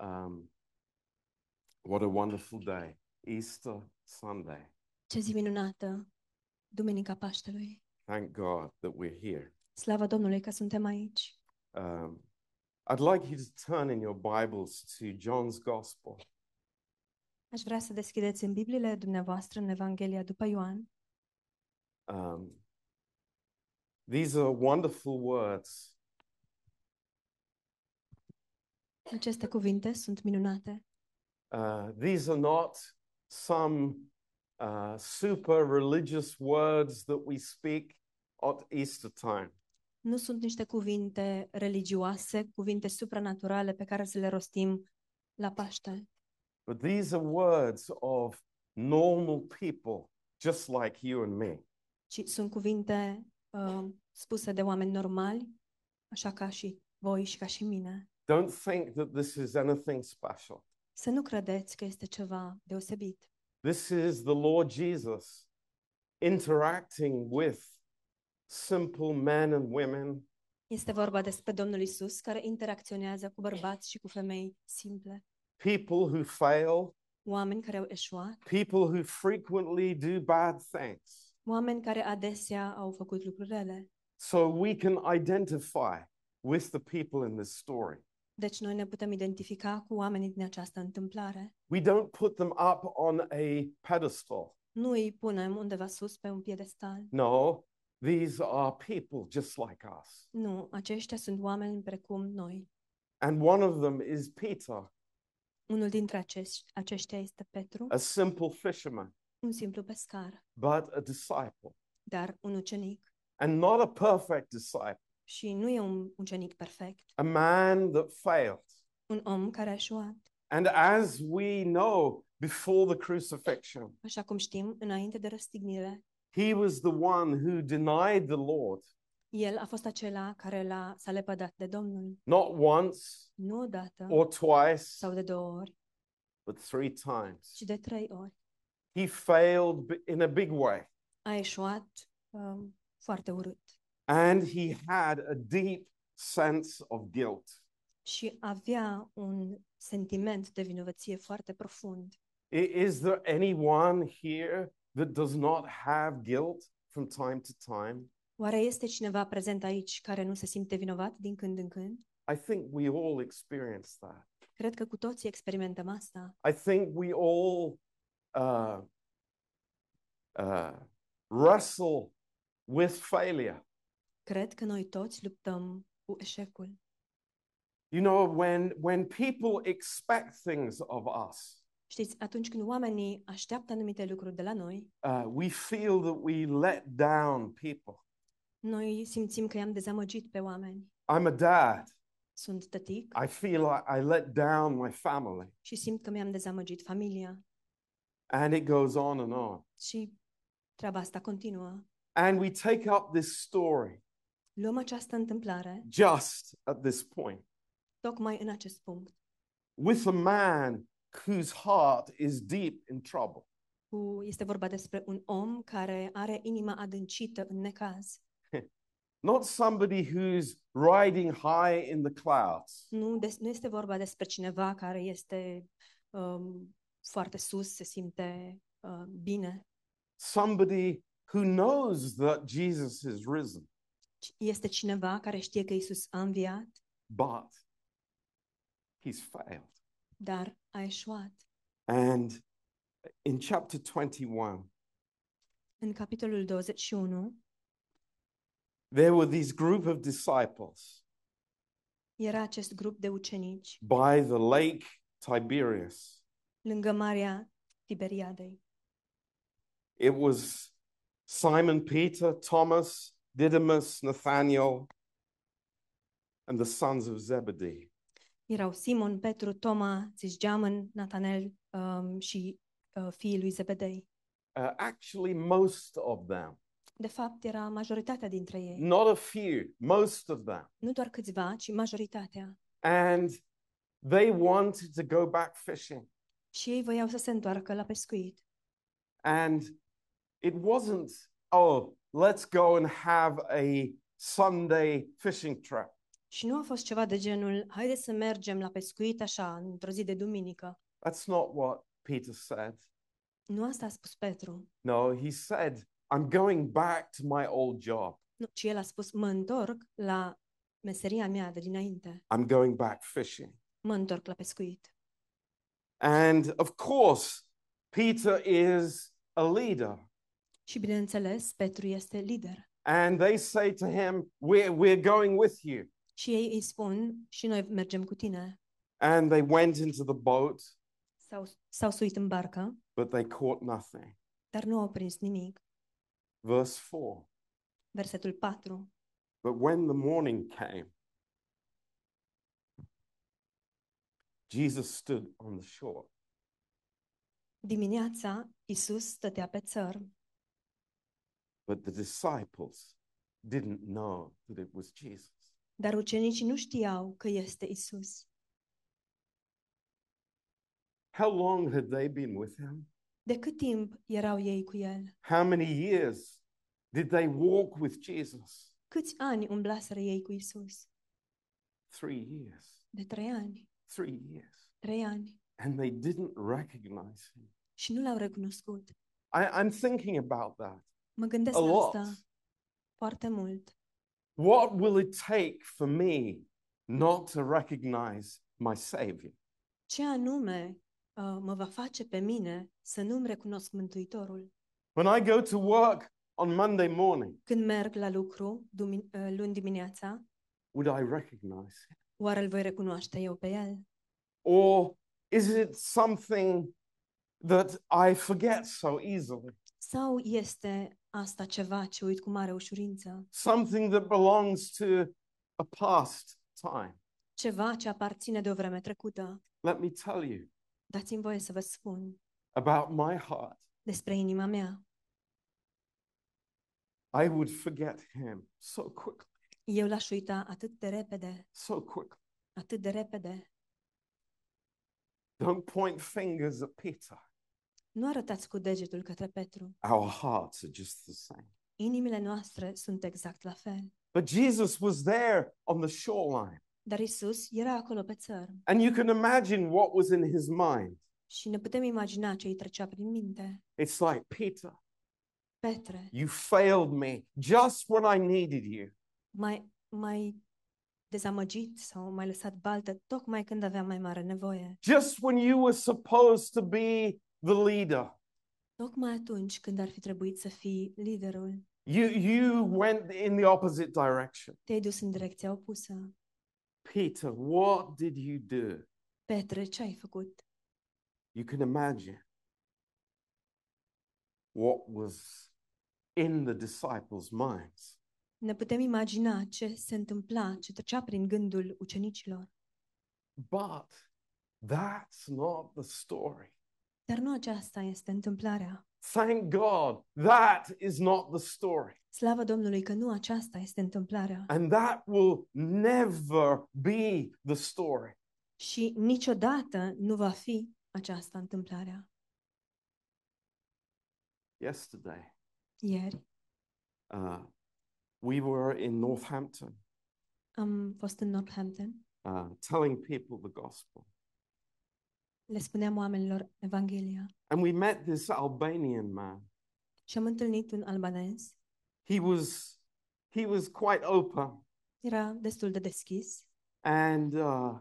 Um, what a wonderful day. Easter Sunday. Ce zi minunată, Duminica Paștelui. Thank God that we're here. Slavă Domnului că suntem aici. Um, I'd like you to turn in your Bibles to John's Gospel. Aș vrea să deschideți în Bibliile dumneavoastră în Evanghelia după Ioan. Um, these are wonderful words. Aceste cuvinte sunt minunate. Uh, these are not some uh, super religious words that we speak at Easter time. Nu sunt niște cuvinte religioase, cuvinte supranaturale pe care să le rostim la Paște, But these are words of normal people, just like you and me. ci sunt cuvinte uh, spuse de oameni normali, așa ca și voi și ca și mine. Don't think that this is anything special. Să nu credeți că este ceva deosebit. This is the Lord Jesus interacting with simple men and women Este vorba despre Domnul Isus care interacționează cu bărbați și cu femei simple, people who fail, oameni care au eșuat, people who frequently do bad things. oameni care adesea au făcut lucruri rele. So we can identify with the people in this story. Deci noi ne putem identifica cu oamenii din această întâmplare. We don't put them up on a pedestal. Nu îi punem undeva sus pe un piedestal. No, these are people just like us. Nu, aceștia sunt oameni precum noi. And one of them is Peter, Unul dintre acești, aceștia este Petru, a simple fisherman, un simplu pescar, but a disciple. dar un ucenic. And not a perfect disciple, Și nu e un ucenic perfect, a man that failed. un om care a eșuat. And as we know, before the crucifixion, Așa cum știm, înainte de răstignire, he was the one who denied the Lord el a fost acela care l-a, s-a lepădat de Domnul. not once Nu odată or twice, sau de două ori, but three times. ci de trei ori. He failed b- in a big way. A eșuat um, foarte urât. And he had a deep sense of guilt. și avea un sentiment de vinovăție foarte profund. Is there anyone here that does not have guilt from time to time? Oare este cineva prezent aici care nu se simte vinovat din când în când? I think we all experience that. Cred că cu toții experimentăm asta. I think we all uh, uh, wrestle with failure. Cred că noi toți luptăm cu eșecul. You know, when when people expect things of us, Știți, atunci când oamenii așteaptă anumite lucruri de la noi, uh, we feel that we let down people. noi simțim că i-am dezamăgit pe oameni. I'm a dad. Sunt tătic I feel like I let down my family. și simt că mi-am dezamăgit familia. And it goes on and on. Și treaba asta continuă. And we take up this story Luăm această întâmplare just at this point tocmai în acest punct. with a man whose heart is deep in trouble. Cu, este vorba despre un om care are inima adâncită în necaz. Not somebody who's riding high in the clouds, Nu, des, nu este vorba despre cineva care este um, foarte sus, se simte uh, bine. somebody who knows that Jesus is risen, ci- Este cineva care știe că Isus a înviat, but he's failed. dar a eșuat. And in chapter 21, În capitolul 21 there were these group of disciples era acest grup de ucenici by the lake Tiberias. lângă Marea Tiberiadei. It was Simon Peter, Thomas, Didymus, Nathaniel, and the sons of Zebedee. Erau Simon, Petru, Toma, Zisgeamăn, Natanel um, și uh, fiii lui Zebedei. Uh, actually, most of them, De fapt, era majoritatea dintre ei. not a few, most of them. Nu doar câțiva, ci majoritatea. And they wanted to go back fishing. Și ei voiau să se întoarcă la pescuit. And it wasn't, oh, let's go and have a Sunday fishing trip. Și nu a fost ceva de genul, haide să mergem la pescuit așa, într-o zi de duminică. That's not what Peter said. Nu asta a spus Petru, No, he said, I'm going back to my old job. nu, ci el a spus, mă întorc la meseria mea de dinainte, I'm going back fishing. mă întorc la pescuit. And of course, Peter is a leader. Și bineînțeles, Petru este lider. And they say to him, We're, we're going with you. Și ei îi spun, și noi mergem cu tine. And they went into the boat, S-au, s-au suit în barcă, but they caught nothing. dar nu au prins nimic. Verse 4 Versetul 4. But when the morning came, Jesus stood on the shore. Dimineața, Isus stătea pe țărm, But the disciples didn't know that it was Jesus. dar ucenicii nu știau că este Isus. How long had they been with him? De cât timp erau ei cu el? How many years did they walk with Jesus? Câți ani umblaseră ei cu Isus? Three years. De trei ani. Three years. Trei ani. And they didn't recognize him. Și nu l-au recunoscut. I, I'm thinking about that Mă gândesc a la lot. asta foarte mult. What will it take for me not to recognize my Savior? Ce anume uh, mă va face pe mine să nu-mi recunosc Mântuitorul? When I go to work on Monday morning, Când merg la lucru dumi- uh, luni dimineața, would I recognize him? oare îl voi recunoaște eu pe el? Or is it something that I forget so easily? Sau este asta ceva ce uit cu mare ușurință? Something that belongs to a past time? Ceva ce aparține de o vreme trecută? Let me tell you Dați-mi voie să vă spun about my heart. despre inima mea. I would forget him so quickly, Eu l-aș uita atât de repede, so quickly. atât de repede. Don't point fingers at Peter. Nu arătați cu degetul către Petru. Our hearts are just the same. Inimile noastre sunt exact la fel. But Jesus was there on the shoreline. Dar Isus era acolo pe țărm And you can imagine what was in his mind. și ne putem imagina ce îi trecea prin minte. It's like, Peter, Petre, you failed me just when I needed you. mai, mai dezamăgit sau mai lăsat baltă tocmai când aveam mai mare nevoie. Just when you were supposed to be the leader. Tocmai atunci când ar fi trebuit să fii liderul, You, you went in the opposite direction. te-ai dus în direcția opusă. Peter, what did you do? Petre, ce ai făcut? You can imagine what was in the disciples' minds. Ne putem imagina ce se întâmpla, ce trecea prin gândul ucenicilor. But that's not the story. Dar nu aceasta este întâmplarea. Thank God that is not the story. Slavă Domnului că nu aceasta este întâmplarea. And that will never be the story. Și niciodată nu va fi aceasta întâmplarea. Yesterday, Ieri uh, we were in Northampton am fost în Northampton, uh, telling people the gospel. Le spuneam oamenilor Evanghelia And we met this Albanian man. și am întâlnit un albanez. He was, he was quite open. Era destul de deschis And uh,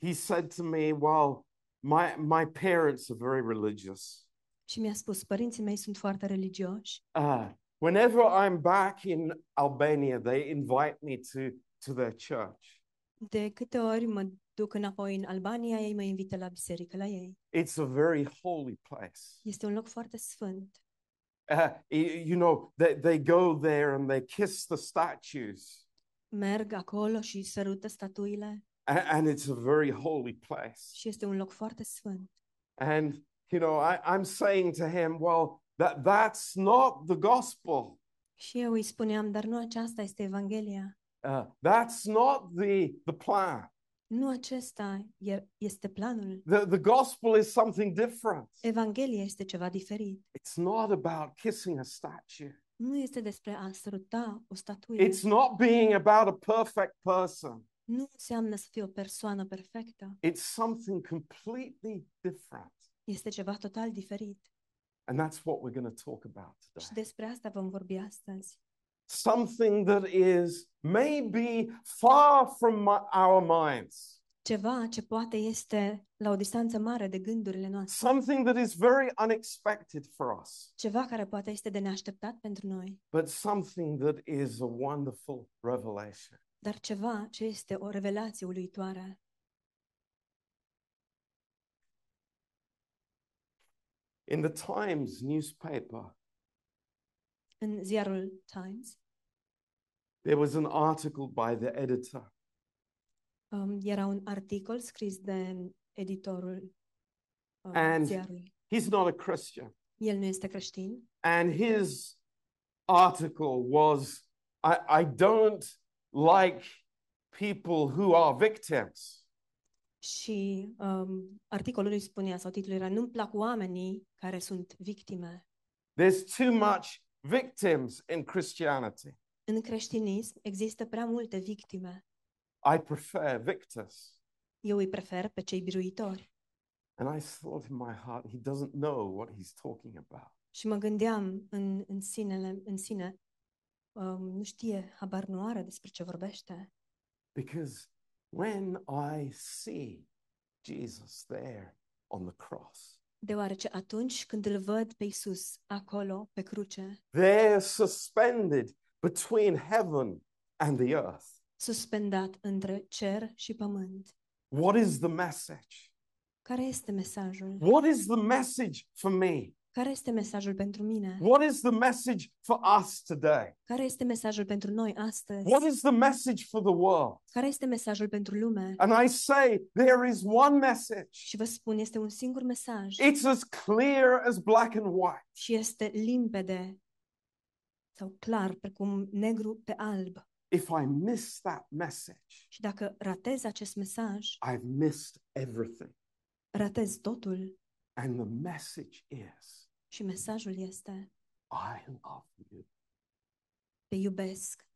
he said to me, Well, my, my parents are very religious. și mi-a spus, părinții mei sunt foarte religioși Uh, whenever I'm back in Albania, they invite me to, to their church. De câte ori mă duc înapoi în Albania, ei mă invită la biserică la ei. It's a very holy place. Este un loc foarte sfânt. Uh, you know, they, they go there and they kiss the statues, Merg acolo și sărută statuile and, and it's a very holy place. și este un loc foarte sfânt. And, you know, I, I'm saying to him, well, that, that's not the gospel. Și eu îi spuneam, dar nu aceasta este Evanghelia. Uh, that's not the, the plan. Nu acesta e- este planul. The, the gospel is something different. Evanghelia este ceva diferit. It's not about kissing a statue. Nu este despre a săruta o statuie. It's not being about a perfect person. Nu înseamnă să fii o persoană perfectă. It's something completely different. Este ceva total diferit. And that's what we're going to talk about Și today. despre asta vom vorbi astăzi. Something that is maybe far from my, our minds, Ceva ce poate este la o distanță mare de gândurile noastre. something that is very unexpected for us, Ceva care poate este de neașteptat pentru noi. but something that is a wonderful revelation. Dar ceva ce este o revelație uluitoare. In the Times newspaper, În ziarul Times there was an article by the editor, um, era un articol scris de editorul um, And- ziarului. he's not a Christian. El nu este creștin And his article was I, I don't like people who are victims. și um, articolul îi spunea, sau titlul era Nu-mi plac oamenii care sunt victime. There's too much victims in Christianity. În creștinism există prea multe victime. I prefer victors. Eu îi prefer pe cei biruitori. And I thought in my heart, he doesn't know what he's talking about. Și mă gândeam în, în, sinele, în sine, um, nu știe, habar nu are despre ce vorbește. Because when I see Jesus there on the cross, Deoarece atunci când îl văd pe Isus acolo, pe cruce, there suspended between heaven and the earth, suspendat între cer și pământ, what is the message? care este mesajul? What is the message for me? Care este mesajul pentru mine? What is the message for us today? Care este mesajul pentru noi astăzi? What is the message for the world? Care este mesajul pentru lume? And I say there is one message. Și vă spun, este un singur mesaj It's as clear as black and white. și este limpede sau clar, precum negru pe alb. If I miss that message, Și dacă ratez acest mesaj, I've missed everything. ratez totul. And the message is Și mesajul este, I love you. te iubesc,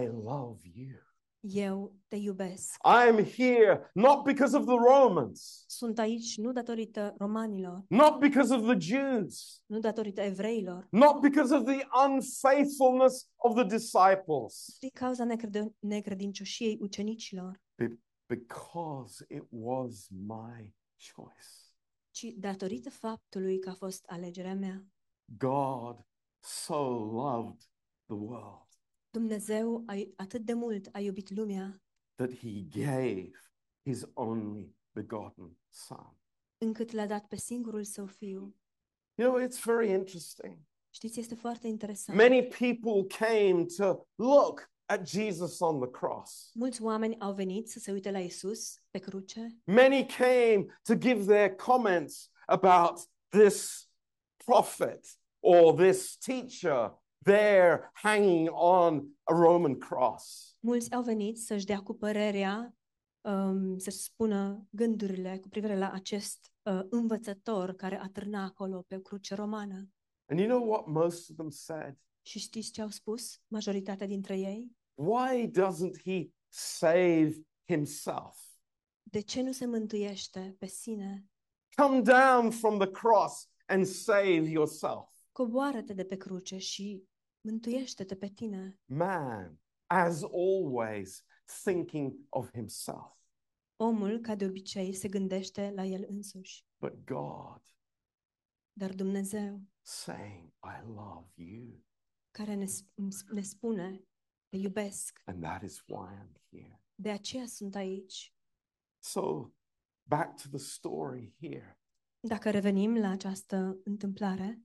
I love you. eu te iubesc. I'm here not because of the Romans, Sunt aici nu datorită romanilor, not because of the Jews, nu datorită evreilor, not because of the unfaithfulness of the disciples, din cauza necrede- necredincioșiei ucenicilor, but because it was my choice. Ci datorită faptului că a fost alegerea mea. God so loved the world Dumnezeu a, atât de mult a iubit lumea, that he gave his only begotten Son. încât l-a dat pe singurul său fiu. You know, it's very interesting. Știți, este foarte interesant. Many people came to look at Jesus on the cross. Mulți oameni au venit să se uite la Isus pe cruce. Many came to give their comments about this prophet or this teacher there hanging on a Roman cross. Mulți au venit să-și dea cu părerea, um, să spună gândurile cu privire la acest uh, învățător care atârna acolo pe o cruce romană. And you know what most of them said? Și știți ce au spus majoritatea dintre ei? Why doesn't he save himself? De ce nu se mântuiește pe sine? Come down from the cross and save yourself. Coboară-te de pe cruce și mântuiește-te pe tine. Man, as always, thinking of himself. Omul, ca de obicei, se gândește la el însuși. But God Dar Dumnezeu, saying, I love you. care ne, sp- ne spune, te iubesc, And that is why I'm here. de aceea sunt aici. So, back to the story here Dacă revenim la această întâmplare,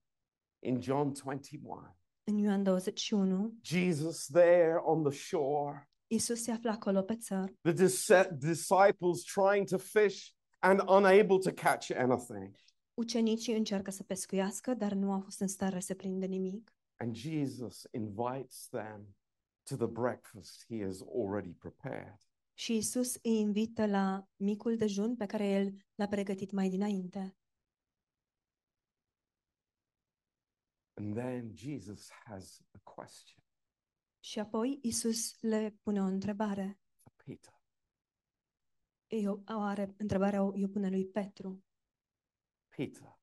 in John 21. în Ioan 21, Jesus there on the shore, Isus se află acolo pe țăr, the dis- disciples trying to fish and unable to catch anything. ucenicii încearcă să pescuiască, dar nu au fost în stare să prindă nimic. And Jesus invites them to the breakfast he has already prepared. Și Isus îi invită la micul dejun pe care el l-a pregătit mai dinainte. And then Jesus has a question Și apoi Isus le pune o întrebare. for Peter. Eu, o are, întrebarea o, eu pune lui Petru. Peter,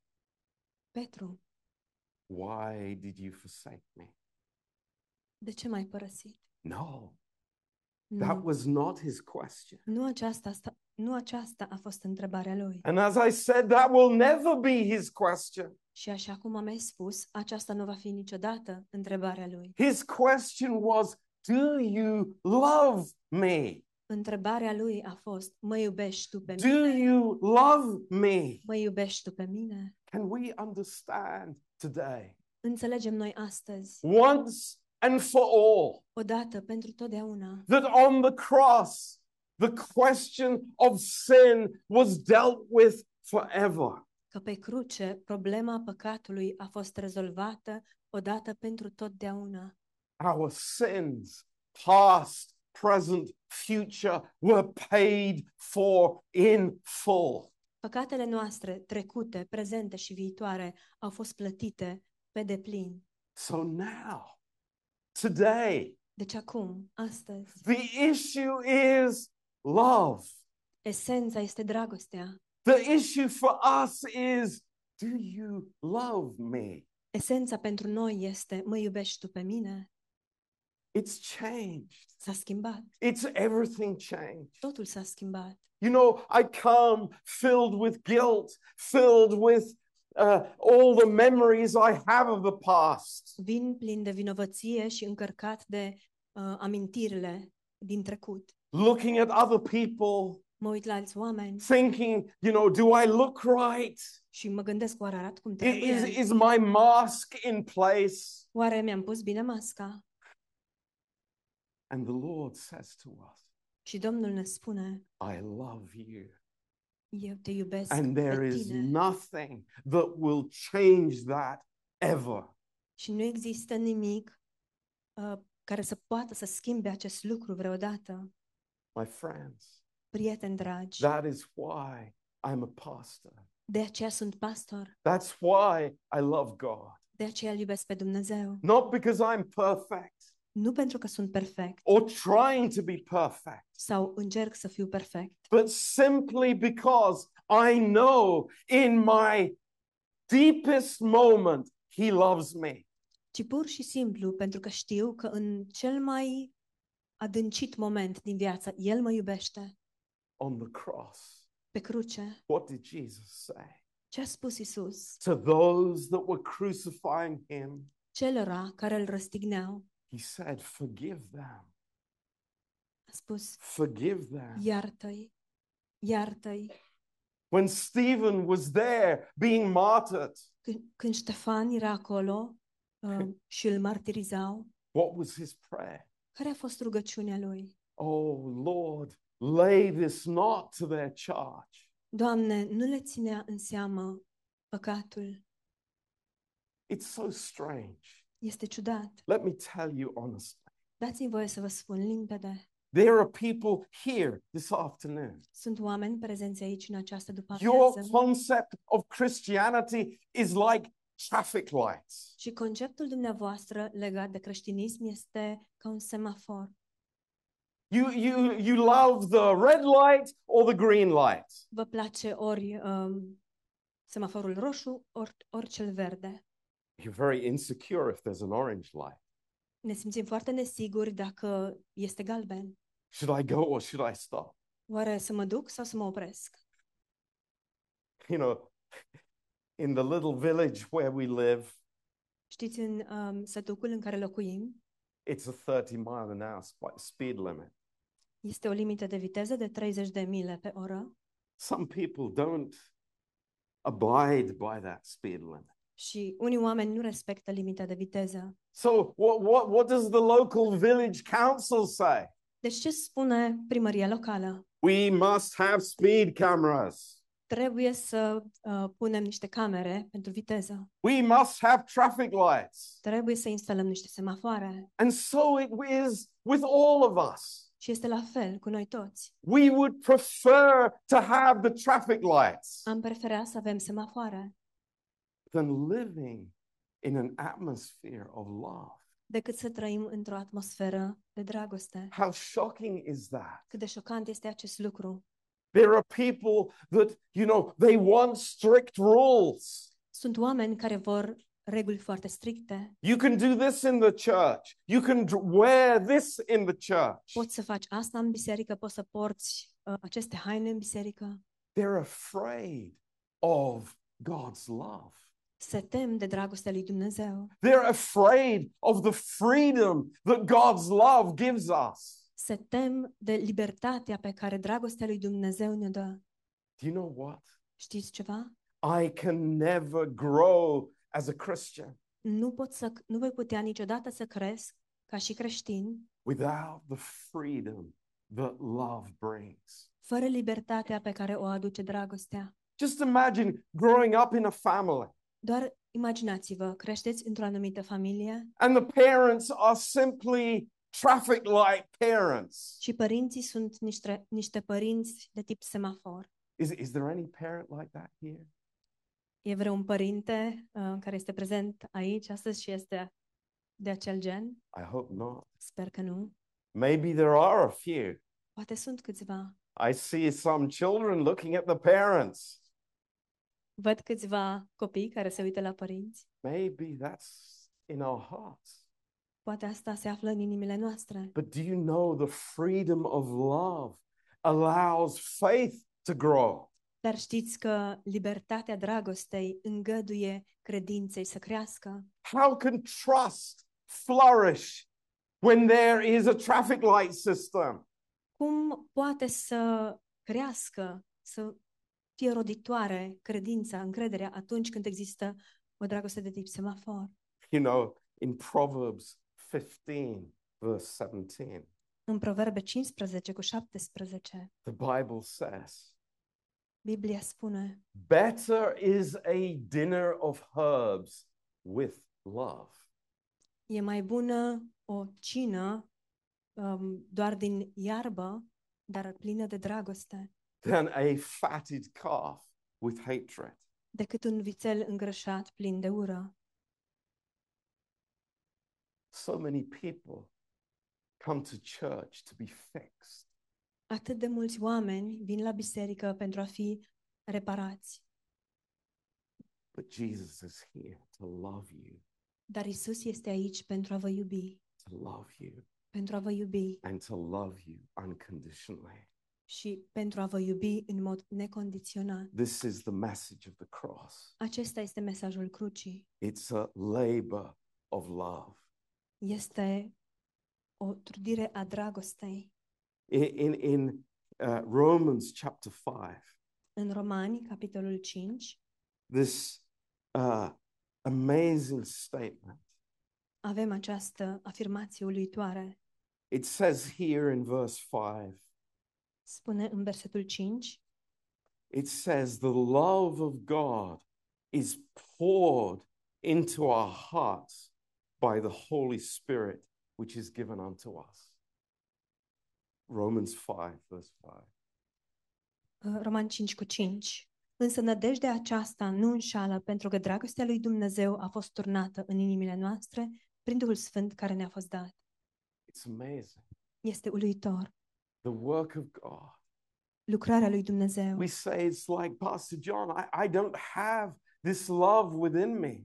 Petru, why did you forsake me? De ce m-ai părăsit? No, that was not his question. nu, aceasta, asta, nu aceasta a fost întrebarea lui. And as I said, that will never be his question. Și așa cum am mai spus, aceasta nu va fi niciodată întrebarea lui. His question was, Do you love me? Întrebarea lui a fost, mă iubești tu pe Do you love me? Mă iubești tu pe mine? Can we understand today, Înțelegem noi astăzi, once and for all, odată pentru totdeauna, that on the cross, the question of sin was dealt with forever? că pe cruce problema păcatului a fost rezolvată odată pentru totdeauna. Our sins, past, present, future, were paid for in full. Păcatele noastre, trecute, prezente și viitoare, au fost plătite pe deplin. So now, today, Deci acum, astăzi, the issue is love. esența este dragostea. The issue for us is do you love me? Esența pentru noi este, mă iubești tu pe mine? It's changed. S-a schimbat. It's everything changed. Totul s-a schimbat. You know, I come filled with guilt, filled with uh, all the memories I have of the past. Vin plin de vinovăție și încărcat de uh, amintirile din trecut. Looking at other people, Mă uit la alți oameni thinking, you know, do I look right? și mă gândesc, oare arăt cum I- trebuie? Is, is my mask in place? Oare mi-am pus bine masca? And the Lord says to us, Și Domnul ne spune, I love you. Eu te iubesc And there is nothing that will change that ever. Și nu există nimic uh, care să poată să schimbe acest lucru vreodată. My friends, Prieteni dragi, that is why I'm a pastor. de aceea sunt pastor, That's why I love God. de aceea îl iubesc pe Dumnezeu. Not because I'm perfect Nu pentru că sunt perfect or trying to be perfect, sau încerc să fiu perfect, but simply because I know in my deepest moment, He loves me. ci pur și simplu pentru că știu că în cel mai adâncit moment din viață, El mă iubește. On the cross, Pe cruce, what did Jesus say? ce a spus Isus To those that were crucifying Him, celora care îl răstigneau? He said, Forgive them, A spus, forgive them. iartă-i, iartă-i. When Stephen was there being martyred, Când, când Ștefan era acolo uh, și îl martirizau, what was his prayer? care a fost rugăciunea lui? Oh Lord, lay this not to their charge. Doamne, nu le ținea în seamă păcatul. It's so strange. Este ciudat. Let me tell you honestly. Dați-mi voie să vă spun limpede. There are people here this afternoon. Sunt oameni prezenți aici în această Your concept of Christianity is like traffic lights. Și conceptul dumneavoastră legat de creștinism este ca un semafor. You, you, you love the red light or the green light. Vă place ori um, semaforul roșu, ori, ori cel verde. You're very insecure if there's an orange light. Ne simțim foarte nesiguri dacă este galben. Should I go or should I stop? Oare să mă duc sau să mă opresc? You know, in the little village where we live, Știți, în um, sătucul în care locuim, it's a 30 mile an hour sp- speed limit. este o limită de viteză de 30 de mile pe oră Some people don't abide by that speed limit. Și unii oameni nu respectă limita de viteză. So, what, what, what does the local village council say? Deci ce spune primăria locală? We must have speed cameras. Trebuie să uh, punem niște camere pentru viteză. We must have traffic lights. Trebuie să instalăm niște semafoare. And so it is with all of us. Și este la fel cu noi toți. We would prefer to have the traffic lights Am preferat să avem semafoare than living in an atmosphere of love. decât să trăim într-o atmosferă de dragoste. How shocking is that? Cât de șocant este acest lucru. There are people that, you know, they want strict rules. Sunt oameni care vor reguli foarte stricte. You can do this in the church. You can wear this in the church. Poți să faci asta în biserică, poți să porți uh, aceste haine în biserică. They're afraid of God's love. Se tem de dragostea lui Dumnezeu. They're afraid of the freedom that God's love gives us. Se tem de libertatea pe care dragostea lui Dumnezeu ne dă. Do you know what? Știți ceva? I can never grow as a Christian Nu pot să nu voi putea niciodată să cresc ca și creștin without the freedom that love brings. fără libertatea pe care o aduce dragostea. Just imagine growing up in a family Doar imaginați-vă, creșteți într-o anumită familie and the parents are simply traffic light parents. și părinții sunt niște, niște părinți de tip semafor. Is, is there any parent like that here? E vreun părinte uh, care este prezent aici astăzi și este de acel gen? I hope not. Sper că nu. Maybe there are a few. Poate sunt câțiva. I see some children looking at the parents. Văd câțiva copii care se uită la părinți. Maybe that's in our hearts. Poate asta se află în inimile noastre. But do you know the freedom of love allows faith to grow? Dar știți că libertatea dragostei îngăduie credinței să crească? How can trust flourish when there is a traffic light system? Cum poate să crească, să fie roditoare credința, încrederea atunci când există o dragoste de tip semafor? You know, in Proverbs 15, verse 17, În Proverbe 15 cu 17, the Bible says, Biblia spune Better is a dinner of herbs with love E mai bună o cină um, doar din iarbă, dar plină de dragoste, than a fatted calf with hatred. decât un vițel îngrășat plin de ură. So many people come to church to be fixed. Atât de mulți oameni vin la biserică pentru a fi reparați, But Jesus is here to love you, dar Isus este aici pentru a vă iubi, to love you, pentru a vă iubi and to love you unconditionally. Și pentru a vă iubi în mod necondiționat. This is the message of the cross. Acesta este mesajul crucii. It's a labor of love. Este o trudire a dragostei. In, in, in uh, Romans chapter 5, În Romani, capitolul 5, this uh, amazing statement. avem această afirmație uluitoare. It says here in verse 5, Spune în versetul 5, it says, The love of God is poured into our hearts by the Holy Spirit, which is given unto us. Romans 5, verse 5. uh, Roman 5 cu 5. Însă nădejdea aceasta nu înșală, pentru că dragostea lui Dumnezeu a fost turnată în inimile noastre prin Duhul Sfânt care ne-a fost dat. It's amazing. Este uluitor. The work of God. Lucrarea lui Dumnezeu. We say it's like Pastor John, I, I don't have this love within me.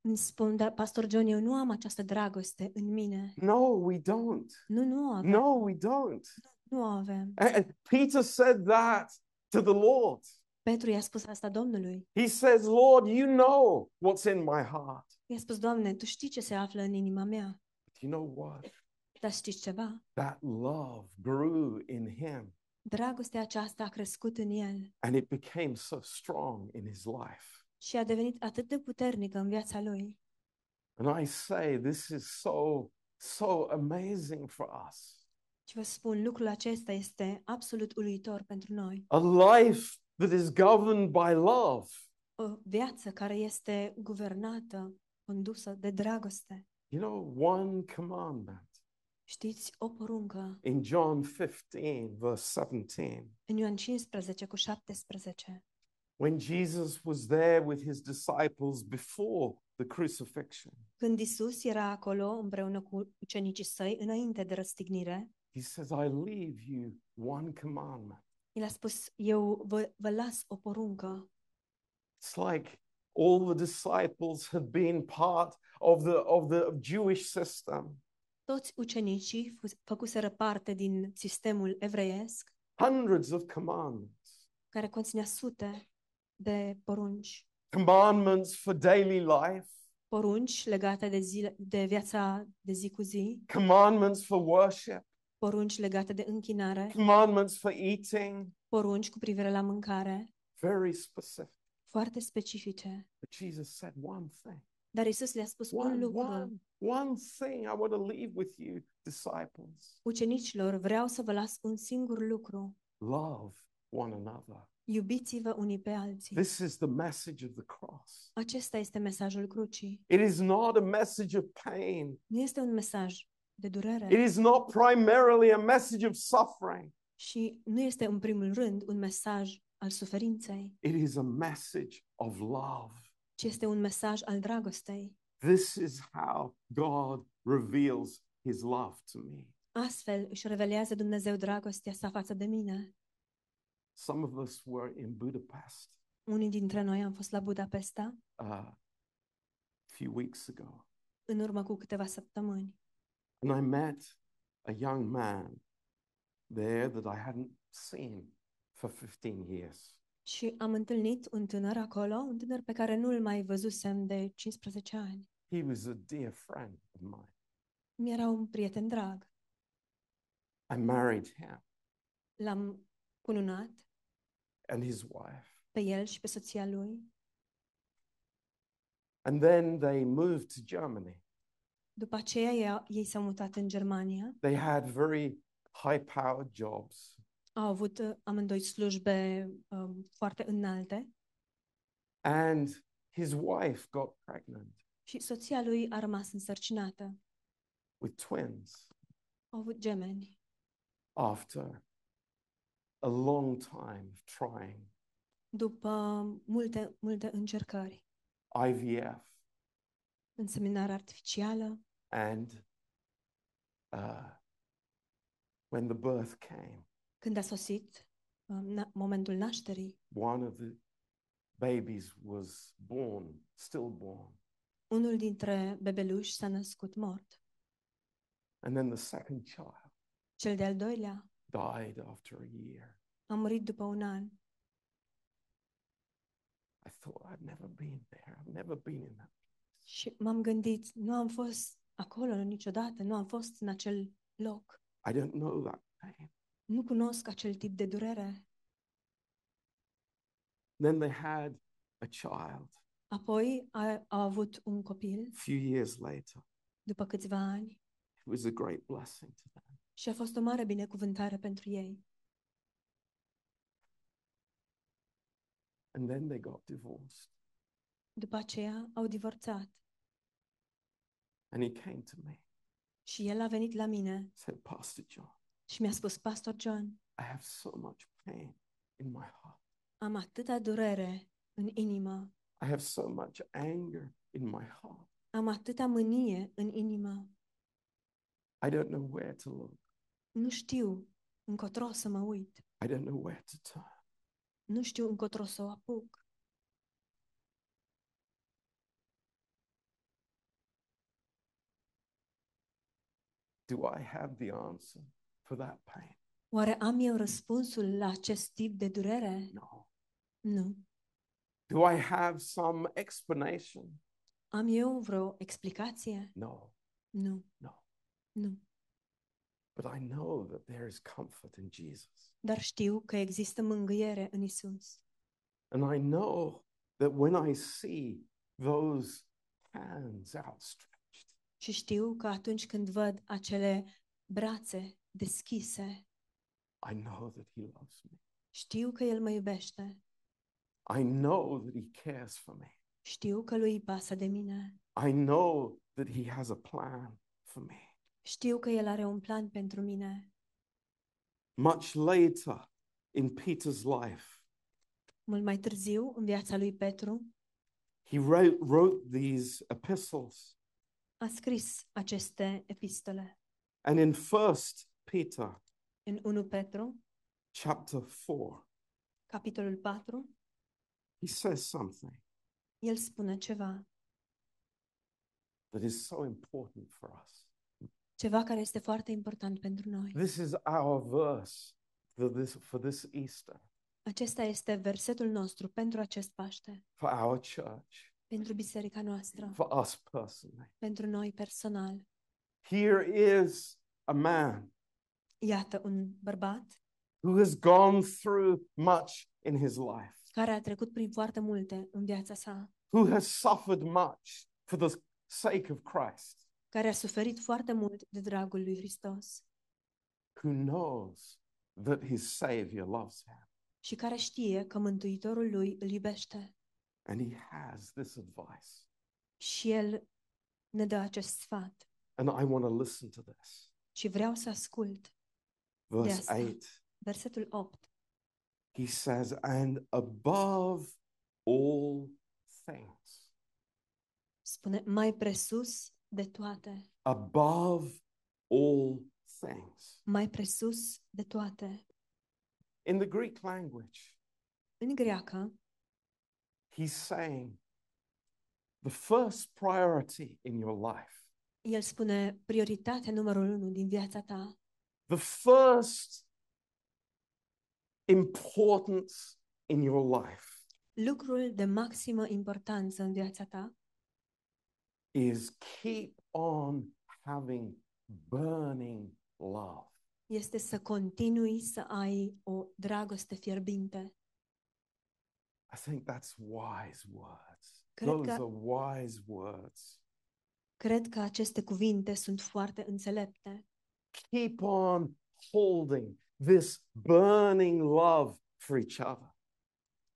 Îmi spun, dar Pastor John, eu nu am această dragoste în mine. No, we don't. Nu, nu o avem. No, we don't. Nu o avem. And and Peter said that to the Lord. Petru i-a spus asta Domnului. He says, Lord, you know what's in my heart. I-a spus, Doamne, Tu știi ce se află în inima mea. But you know what? Dar știți ceva? That love grew in him Dragostea aceasta a crescut în el and it became so strong in his life. și a devenit atât de puternică în viața lui. And I say, this is so, so amazing for us. Și vă spun, lucrul acesta este absolut uluitor pentru noi. A life that is governed by love. O viață care este guvernată, condusă de dragoste. You know, one commandment Știți, o poruncă in John 15, verse 17. în Ioan 15 cu 17. When Jesus was there with his disciples before the crucifixion, Când Isus era acolo împreună cu ucenicii săi înainte de răstignire, he says, I leave you one commandment. el a spus, eu vă, vă las o poruncă. It's like all the disciples had been part of the, of the Jewish system. Toți ucenicii fu- făcuseră parte din sistemul evreiesc, Hundreds of commandments. care conținea sute de porunci. Commandments for daily life, Porunci legate de, zile, de viața de zi cu zi, commandments for worship, porunci legate de închinare, commandments for eating. porunci cu privire la mâncare, Very specific. foarte specifice. But Jesus said one thing. Dar Isus le-a spus un One, lucru. one, one thing I want to leave with you, disciples. Ucenicilor, vreau să vă las un singur lucru. Love one another. Iubiți-vă unii pe alții. This is the message of the cross. Acesta este mesajul crucii. It is not a message of pain. Nu este un mesaj de It durere is not primarily a message of suffering. și nu este în primul rând un mesaj al suferinței, It is a message of love. Ci este un mesaj al dragostei. This is how God reveals his love to me. Astfel își revelează Dumnezeu dragostea sa față de mine. Some of us were in Budapest Unii dintre noi am fost la Budapesta uh, a few weeks ago, în urmă cu câteva săptămâni and I met a young man there that I hadn't seen for 15 years. Și am întâlnit un tânăr acolo, un tânăr pe care nu-l mai văzusem de 15 ani. He was a dear friend of mine. Mi-era un prieten drag. I married him L-am cununat and his wife. pe el și pe soția lui. And then they moved to Germany. După aceea ei, ei s-au mutat în Germania. They had very high powered jobs. Au avut uh, amândoi slujbe um, foarte înalte. And his wife got pregnant. Și soția lui a rămas însărcinată. with twins. Au avut gemeni. after a long time of trying. După multe, multe încercări. IVF Înseminare artificială. And uh, when the birth came, când a sosit um, na- momentul nașterii. one of the babies was born, stillborn. Unul dintre bebeluși s-a născut mort. And then the second child Cel de-al doilea died after a year. a murit după un an. I thought I'd never been there. I've never been in that. Și m-am gândit, nu am fost acolo niciodată, nu am fost în acel loc. I don't know that pain. Nu cunosc acel tip de durere. Then they had a child Apoi a, au avut un copil a few years later. după câțiva ani It was a great blessing to them. și a fost o mare binecuvântare pentru ei. And then they got divorced. După aceea au divorțat And he came to me, și el a venit la mine said, Pastor John, și mi-a spus, Pastor John, I have so much pain in my heart. am atâta durere în inimă, I have so much anger in my heart. am atâta mânie în inimă, I don't know where to look. nu știu încotro să mă uit, I don't know where to turn. nu știu încotro să o apuc. Do I have the answer for that pain? Oare am eu răspunsul la acest tip de durere? No. Nu. Do I have some explanation? Am eu vreo explicație? No, Nu. no. Nu. But I know that there is comfort in Jesus. Dar știu că există mângâiere în Isus. And I know that when I see those hands outstretched, Și știu că atunci când văd acele brațe deschise, I know that He loves me. știu că El mă iubește. I know that He cares for me. Știu că lui îi pasă de mine. I know that He has a plan for me. Știu că El are un plan pentru mine. Much later in Peter's life, Mult mai târziu, în viața lui Petru, He wrote, wrote these epistles. A scris aceste epistole. And in First Peter În 1 Petru, chapter 4, capitolul 4, he says something el spune ceva, that is so important for us. ceva care este foarte important pentru noi. This is our verse for this, for this Easter, Acesta este versetul nostru pentru acest Paște, for our church, pentru biserica noastră, for us personally. pentru noi personal. Here is a man Iată un bărbat who has gone through much in his life, care a trecut prin foarte multe în viața sa, who has suffered much for the sake of Christ, care a suferit foarte mult de dragul lui Hristos who knows that his Savior loves him. și care știe că Mântuitorul lui îl iubește. And he has this advice. Și el ne dă acest sfat. And I want to listen to this. Și vreau să ascult Verse asta. 8, versetul 8. he says, And above all things, Spune, mai presus de toate, above all things. mai presus de toate. In the Greek language, În greacă, he's saying the first priority in your life, el spune prioritatea numărul unu din viața ta, the first importance in your life lucrul de maximă importanță în viața ta is keep on having burning love. este să continui să ai o dragoste fierbinte. I think that's wise words. Cred Those că- are wise words. Cred că aceste cuvinte sunt foarte înțelepte. Keep on holding this burning love for each other.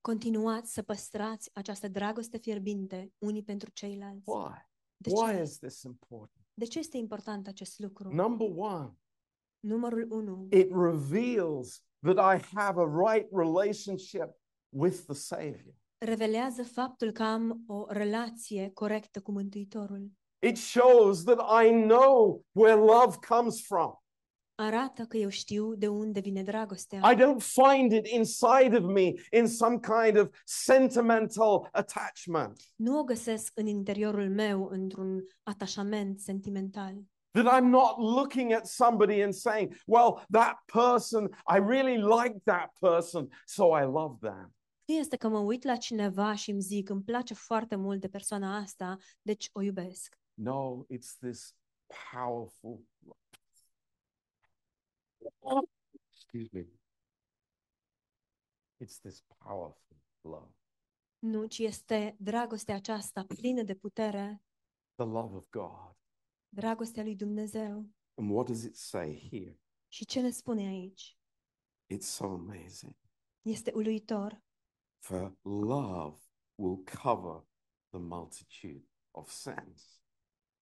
Continuați să păstrați această dragoste fierbinte unii pentru ceilalți. Why? De Why ce? is this important? De ce este important acest lucru? Number one, Numărul 1. it reveals that I have a right relationship with the Savior. Revelează faptul că am o relație corectă cu Mântuitorul. It shows that I know where love comes from. Arată că eu știu de unde vine dragostea. I don't find it inside of me in some kind of sentimental attachment. Nu o găsesc în interiorul meu într-un atașament sentimental. That I'm not looking at somebody and saying, well, that person, I really like that person, so I love them. Nu este că mă uit la cineva și îmi zic, îmi place foarte mult de persoana asta, deci o iubesc. No, it's this powerful. Excuse me. It's this powerful love, Nu, ci este dragostea aceasta plină de putere, the love of God. dragostea lui Dumnezeu. And what does it say here? Și ce ne spune aici? It's so amazing. Este uluitor, For love will cover the multitude of sins.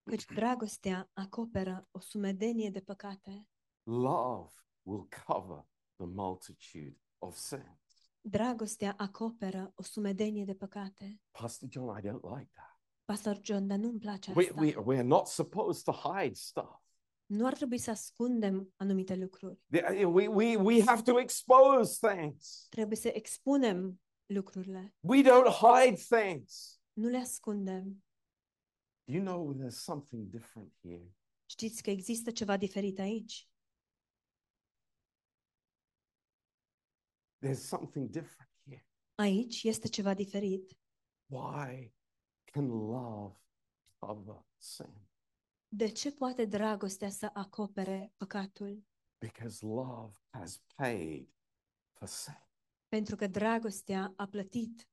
Căci dragostea acoperă o sumedenie de păcate. Love will cover the multitude of sins. Dragostea acoperă o sumedenie de păcate. Pastor John, I don't like that. Pastor John, dar nu-mi place We, asta. we, we're not supposed to hide stuff. Nu ar trebui să ascundem anumite lucruri. The- We, we, we have to expose things. Trebuie să expunem lucrurile. We don't hide things. Nu le ascundem. Do you know there's something different here? Știți că există ceva diferit aici? There's something different here. Aici este ceva diferit. Why can love cover sin? De ce poate dragostea să acopere păcatul? Because love has paid for sin. Pentru că dragostea a plătit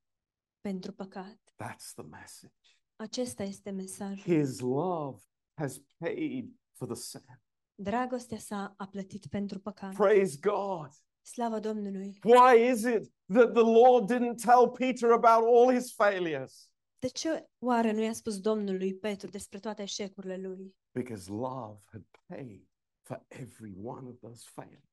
pentru păcat. That's the message. Acesta este mesajul. His love has paid for the sin. Dragostea sa a plătit pentru păcat. Praise God. Slavă Domnului! Why is it that the Lord didn't tell Peter about all his failures? De ce oare nu i-a spus Domnului Petru despre toate eșecurile lui? Because love had paid for every one of those failures.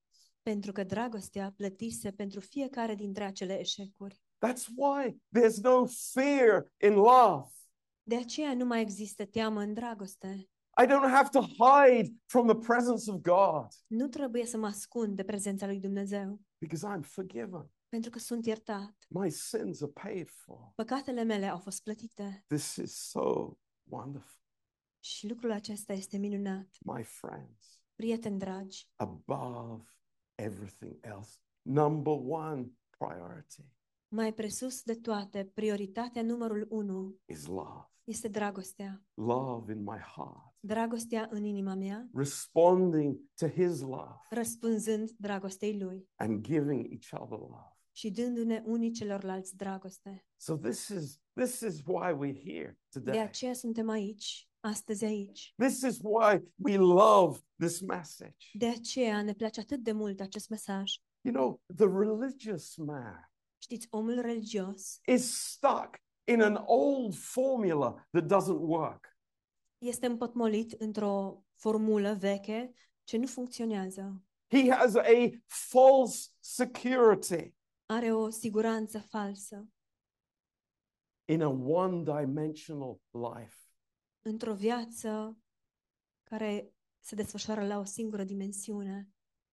Pentru că dragostea plătise pentru fiecare dintre acele eșecuri. That's why there's no fear in love. De aceea nu mai există teamă în dragoste. I don't have to hide from the presence of God Nu trebuie să mă ascund de prezența lui Dumnezeu, because I'm forgiven. pentru că sunt iertat. My sins are paid for. Păcatele mele au fost plătite This is so wonderful, și lucrul acesta este minunat. my friends. Prieteni dragi, Above everything else, number one priority mai presus de toate, prioritatea numărul unu is love. Este dragostea. Love in my heart, Dragostea în inima mea, responding to His love răspunzând dragostei lui and giving each other love. și dându-ne unii celorlalți dragoste. So this is this is why we're here today. De aceea suntem aici, astăzi aici. This is why we love this message. De aceea ne place atât de mult acest mesaj. You know, the religious man Știți, omul religios is stuck in an old formula that doesn't work. este împotmolit într-o formulă veche ce nu funcționează. He has a false security Are o siguranță falsă in a one dimensional life. într-o viață care se desfășoară la o singură dimensiune.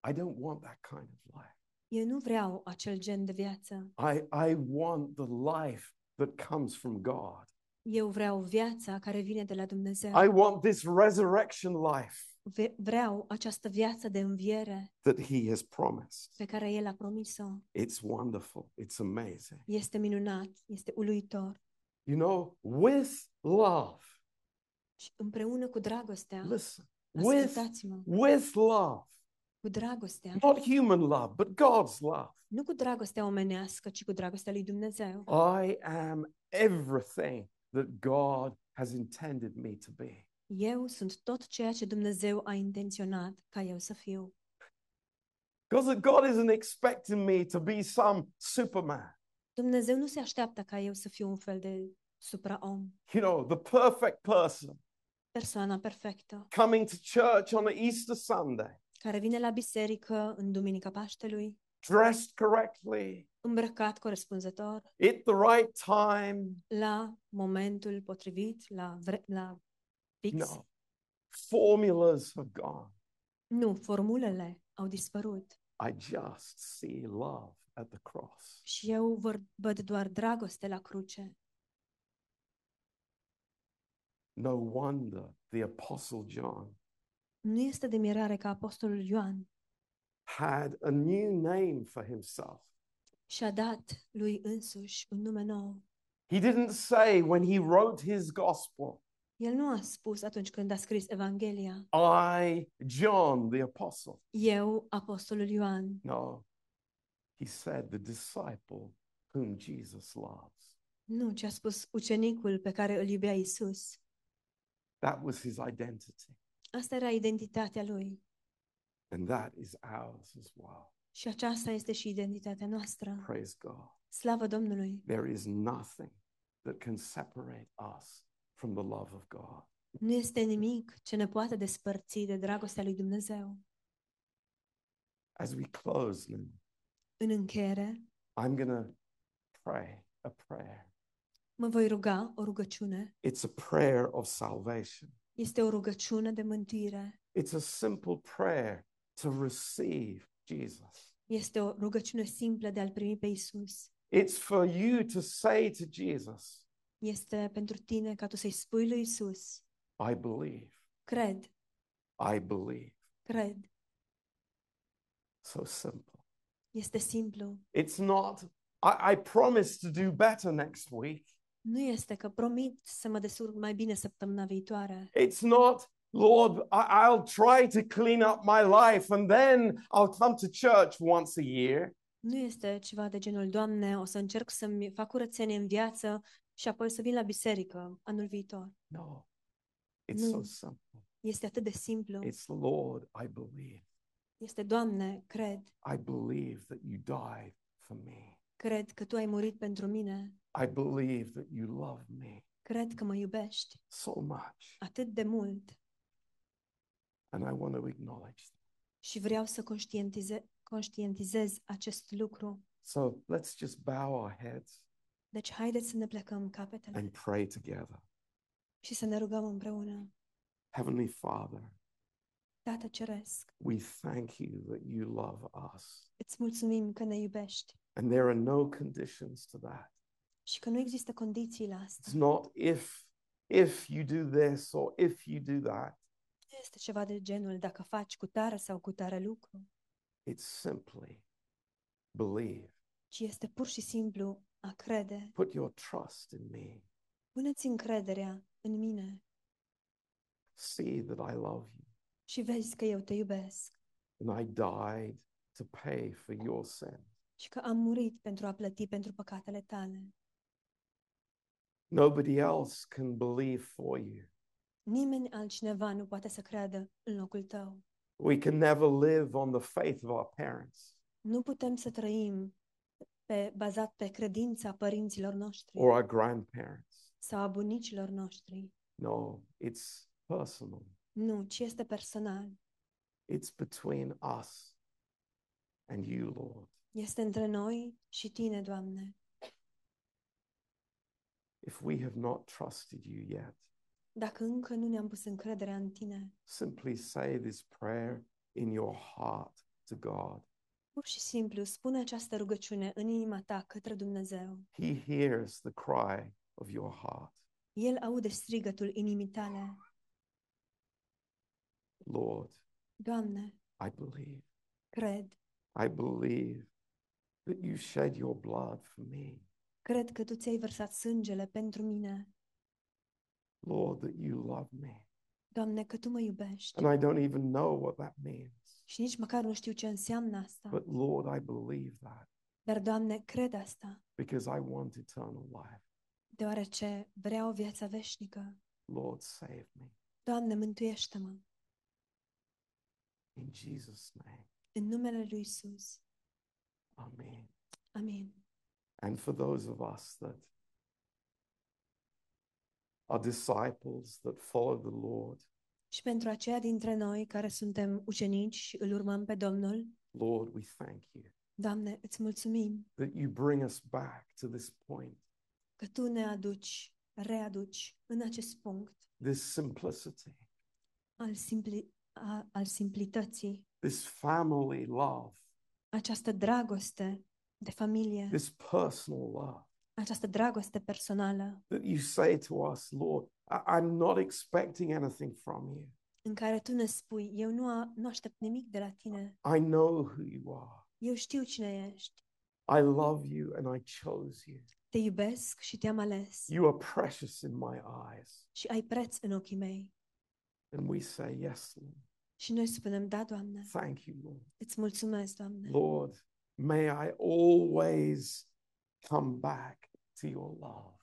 I don't want that kind of life. Eu nu vreau acel gen de viață. I, I want the life that comes from God. Eu vreau viața care vine de la Dumnezeu. I want this resurrection life Ve- vreau această viață de înviere that He has promised. pe care El a promis-o. It's wonderful. It's amazing. Este minunat, este uluitor. You know, with love, Și împreună cu dragostea, listen, with, ascultați-mă, with love, cu dragostea, not human love, but God's love. nu cu dragostea omenească, ci cu dragostea lui Dumnezeu. I am everything that God has intended me to be. Eu sunt tot ceea ce Dumnezeu a intenționat ca eu să fiu. Because God isn't expecting me to be some superman, Dumnezeu nu se așteaptă ca eu să fiu un fel de supraom, you know, the perfect person persoana perfectă, coming to church on an Easter Sunday, care vine la biserică în Duminica Paștelui, dressed correctly, îmbrăcat corespunzător, at the right time. la momentul potrivit, la, vre- la fix. No. Formulas have gone. Nu, formulele au dispărut I just see love at the cross. și eu văr- văd doar dragoste la cruce. No wonder the Apostle John Nu este de mirare că apostolul Ioan had a new name for himself. și-a dat lui însuși un nume nou. He didn't say when he wrote his gospel, El nu a spus atunci când a scris Evanghelia, I, John the Apostle. eu, apostolul Ioan, No. He said, the disciple whom Jesus loves. nu, ci a spus ucenicul pe care îl iubea Isus. That was his identity. Asta era identitatea lui And that is ours as well. și aceasta este și identitatea noastră. Praise God. Slavă Domnului! There is nothing that can separate us from the love of God. Nu este nimic ce ne poate despărți de dragostea lui Dumnezeu. As we close now, În încheiere, I'm going to pray a prayer. mă voi ruga o rugăciune. It's a prayer of salvation. Este o rugăciune de mântuire. It's a simple prayer to receive Jesus. Este o rugăciune simplă de a-L primi pe Isus. It's for you to say to Jesus, Este pentru tine ca tu să-i spui lui Isus, I believe, cred, I believe. cred. So simple. Este simplu. It's not, I, I promise to do better next week. Nu este că promit să mă descurc mai bine săptămâna viitoare. It's not, Lord, I, I'll try to clean up my life and then I'll come to church once a year. Nu este ceva de genul, Doamne, o să încerc să-mi fac curățenie în viață și apoi să vin la biserică anul viitor. No, it's so No. simple. Este atât de simplu. It's, Lord, I believe. Este, Doamne, cred, I believe that you died for me. cred că Tu ai murit pentru mine. I believe that you love me Cred că mă iubești so much. atât de mult And I want to acknowledge that. și vreau să conștientize, conștientizez acest lucru. So let's just bow our heads Deci haideți să ne plecăm capetele and pray together. și să ne rugăm împreună. Heavenly Father, Tată Ceresc, we thank you that you love us. îți mulțumim că ne iubești And there are no conditions to that. Și că nu există condiții la asta. It's not if if you do this or if you do that. Nu este ceva de genul dacă faci cu tare sau cu tare lucru, It's simply believe. ci este pur și simplu a crede. Put your trust in me. Puneți încrederea în mine See that I love you. și vezi că eu te iubesc And I died to pay for your sin. și că am murit pentru a plăti pentru păcatele tale. Nobody else can believe for you. Nimeni altcineva nu poate să creadă în locul tău. We can never live on the faith of our parents Nu putem să trăim pe, bazat pe credința părinților noștri or our grandparents. sau a bunicilor noștri. No, it's personal. Nu, ci este personal. It's between us and you, Lord. Este între noi și tine, Doamne. If we have not trusted you yet, Dacă încă nu ne-am pus încrederea în tine, simply say this prayer in your heart to God. pur și simplu spune această rugăciune în inima ta către Dumnezeu. He hears the cry of your heart. El aude strigătul inimii tale. Lord, Doamne, I believe. cred. I believe that you shed your blood for me. Cred că Tu ți-ai vărsat sângele pentru mine. Lord, that you love me. Doamne, că Tu mă iubești. And I don't even know what that means. Și nici măcar nu știu ce înseamnă asta. But Lord, I believe that Dar, Doamne, cred asta, because I want eternal life. deoarece vreau o viață veșnică. Lord, save me. Doamne, mântuiește-mă. In Jesus' name. În numele Lui Isus. Amen. Amin. And for those of us that are disciples that follow the Lord, Și pentru aceia dintre noi care suntem ucenici și îl urmăm pe Domnul, Lord, we thank you Doamne, îți mulțumim that you bring us back to this point, că Tu ne aduci, readuci în acest punct this simplicity, al, simpli, a, al simplității, this family love, această dragoste de familie, this personal love. această dragoste personală That you say to us, Lord, I- I'm not expecting anything from you. în care Tu ne spui, eu nu, a, nu aștept nimic de la Tine, I know who you are. eu știu cine ești, I love you and I chose you. te iubesc și te-am ales You are precious in my eyes. și ai preț în ochii mei. And we say, Yes, Lord. Și noi spunem, da, Doamne, Thank you, Lord. îți mulțumesc, Doamne. Lord, may I always come back to your love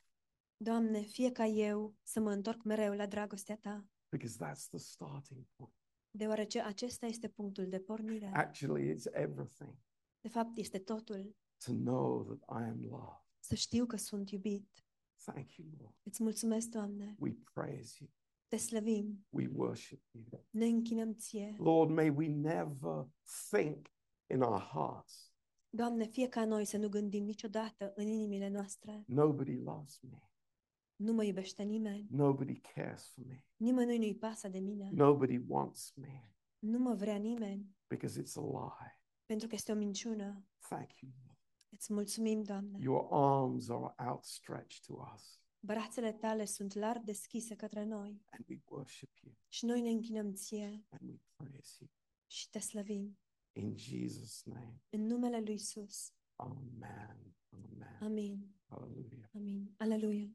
Doamne, fie ca eu să mă întorc mereu la dragostea Ta, because that's the starting point. deoarece acesta este punctul de pornire. Actually, it's everything De fapt, este totul. to know that I am loved. Să știu că sunt iubit. Thank you, Lord. Îți mulțumesc, Doamne. We praise you. Te slăvim. We worship you. Ne închinăm Ție. Lord, may we never think in our hearts, Doamne, fie ca noi să nu gândim niciodată în inimile noastre. nobody loves me. Nu mă iubește nimeni. Nobody cares for me. Nimănui nu-i pasă de mine. Nobody wants me Nu mă vrea nimeni. because it's a lie. Pentru că este o minciună. Thank you. Lord. Îți mulțumim, Doamne. Your arms are outstretched to us Brațele Tale sunt larg deschise către noi. and we worship you Și noi ne închinăm Ție and we praise you. și Te slăvim. In Jesus' name. În numele Lui Isus. Amen. Amen. Amin. Hallelujah. Amin. Aleluia.